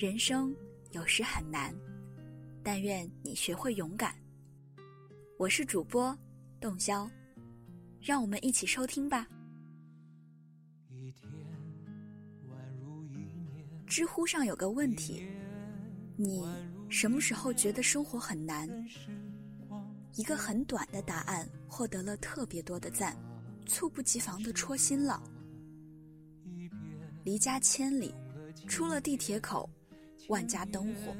人生有时很难，但愿你学会勇敢。我是主播洞箫，让我们一起收听吧一天。知乎上有个问题：你什么时候觉得生活很难？一个很短的答案获得了特别多的赞，猝不及防的戳心了。离家千里，出了地铁口。万家灯火。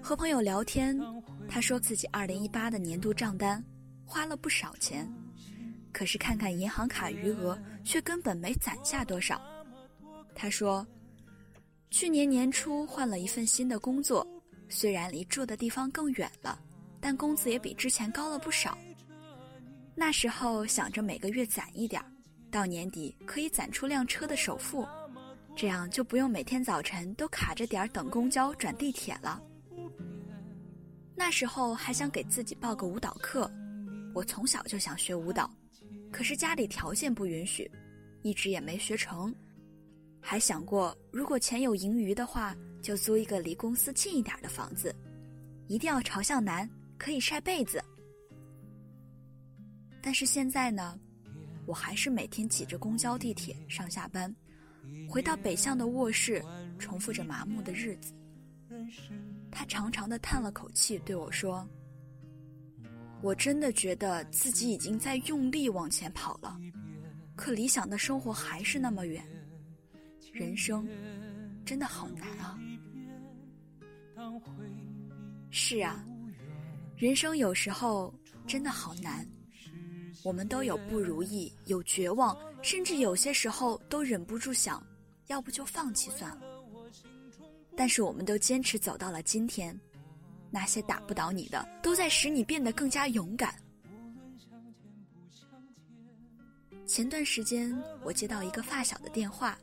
和朋友聊天，他说自己二零一八的年度账单花了不少钱，可是看看银行卡余额，却根本没攒下多少。他说，去年年初换了一份新的工作，虽然离住的地方更远了，但工资也比之前高了不少。那时候想着每个月攒一点儿，到年底可以攒出辆车的首付。这样就不用每天早晨都卡着点儿等公交转地铁了。那时候还想给自己报个舞蹈课，我从小就想学舞蹈，可是家里条件不允许，一直也没学成。还想过如果钱有盈余的话，就租一个离公司近一点的房子，一定要朝向南，可以晒被子。但是现在呢，我还是每天挤着公交、地铁上下班。回到北向的卧室，重复着麻木的日子。他长长的叹了口气，对我说：“我真的觉得自己已经在用力往前跑了，可理想的生活还是那么远。人生真的好难啊！”是啊，人生有时候真的好难。我们都有不如意，有绝望，甚至有些时候都忍不住想，要不就放弃算了。但是我们都坚持走到了今天，那些打不倒你的，都在使你变得更加勇敢。前段时间，我接到一个发小的电话，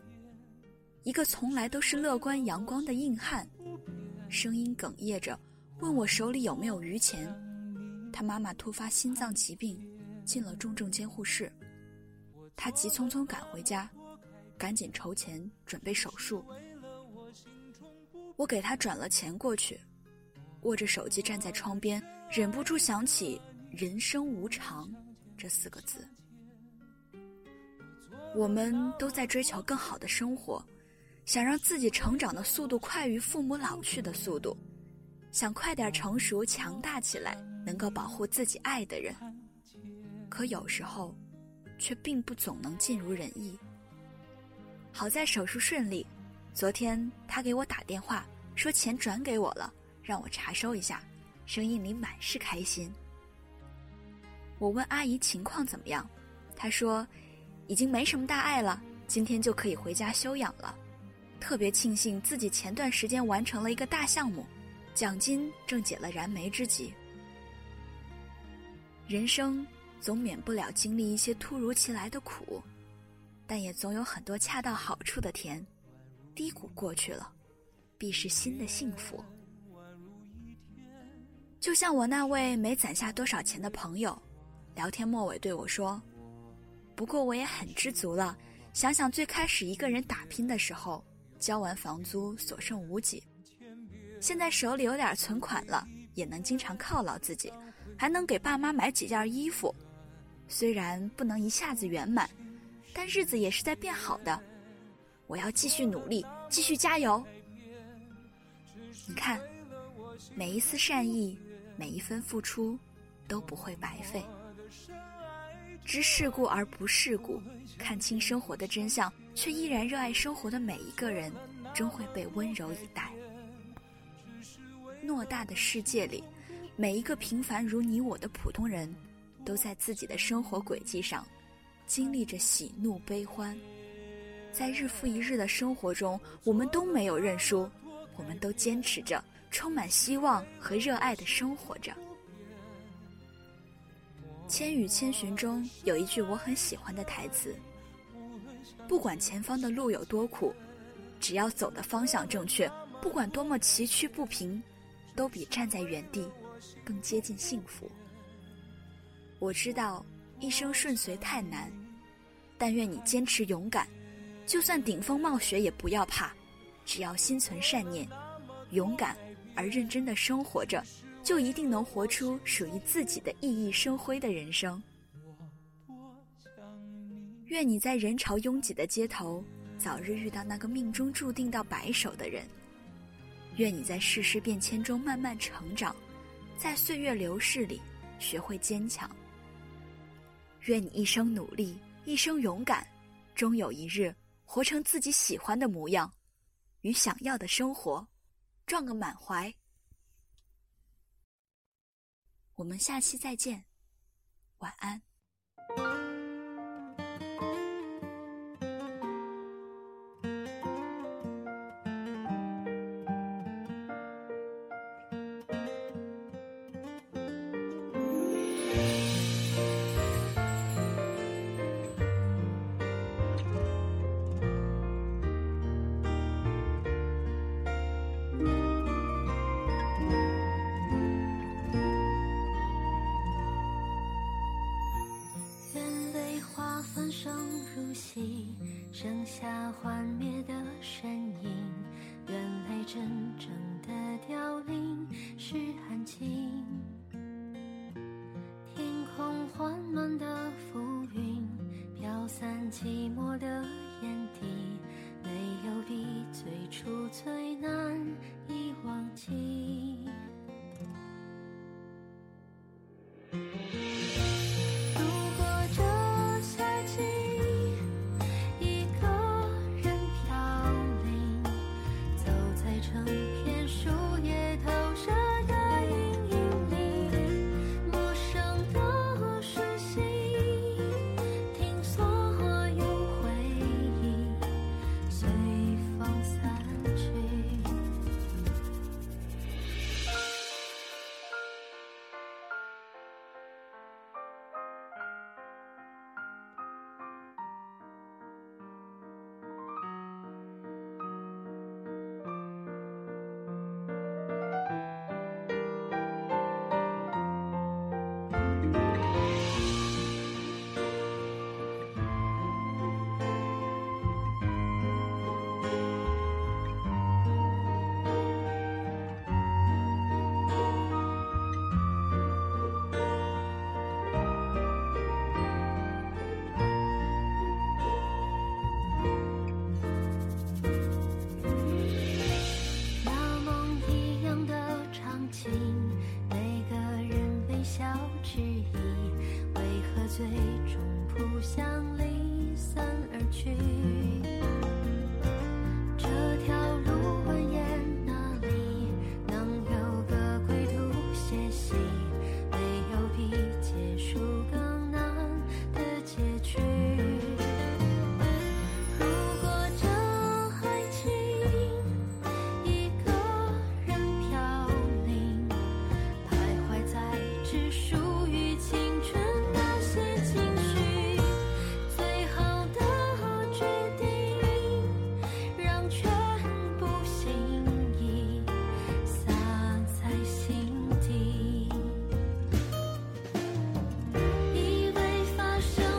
一个从来都是乐观阳光的硬汉，声音哽咽着，问我手里有没有余钱。他妈妈突发心脏疾病。进了重症监护室，他急匆匆赶回家，赶紧筹钱准备手术。我给他转了钱过去，握着手机站在窗边，忍不住想起“人生无常”这四个字。我们都在追求更好的生活，想让自己成长的速度快于父母老去的速度，想快点成熟强大起来，能够保护自己爱的人。可有时候，却并不总能尽如人意。好在手术顺利，昨天他给我打电话说钱转给我了，让我查收一下，声音里满是开心。我问阿姨情况怎么样，她说已经没什么大碍了，今天就可以回家休养了。特别庆幸自己前段时间完成了一个大项目，奖金正解了燃眉之急。人生。总免不了经历一些突如其来的苦，但也总有很多恰到好处的甜。低谷过去了，必是新的幸福。就像我那位没攒下多少钱的朋友，聊天末尾对我说：“不过我也很知足了。想想最开始一个人打拼的时候，交完房租所剩无几，现在手里有点存款了，也能经常犒劳自己，还能给爸妈买几件衣服。”虽然不能一下子圆满，但日子也是在变好的。我要继续努力，继续加油。你看，每一丝善意，每一分付出，都不会白费。知世故而不世故，看清生活的真相，却依然热爱生活的每一个人，终会被温柔以待。偌大的世界里，每一个平凡如你我的普通人。都在自己的生活轨迹上，经历着喜怒悲欢，在日复一日的生活中，我们都没有认输，我们都坚持着，充满希望和热爱的生活着。《千与千寻》中有一句我很喜欢的台词：“不管前方的路有多苦，只要走的方向正确，不管多么崎岖不平，都比站在原地更接近幸福。”我知道一生顺遂太难，但愿你坚持勇敢，就算顶风冒雪也不要怕，只要心存善念，勇敢而认真的生活着，就一定能活出属于自己的熠熠生辉的人生。愿你在人潮拥挤的街头，早日遇到那个命中注定到白首的人。愿你在世事变迁中慢慢成长，在岁月流逝里学会坚强。愿你一生努力，一生勇敢，终有一日活成自己喜欢的模样，与想要的生活撞个满怀。我们下期再见，晚安。剩下幻灭的身影，原来真正的凋零是安静。天空缓慢的浮云，飘散寂寞的唱。是属于青春那些情绪，最后的决定，让全部心意洒在心底，以为发生。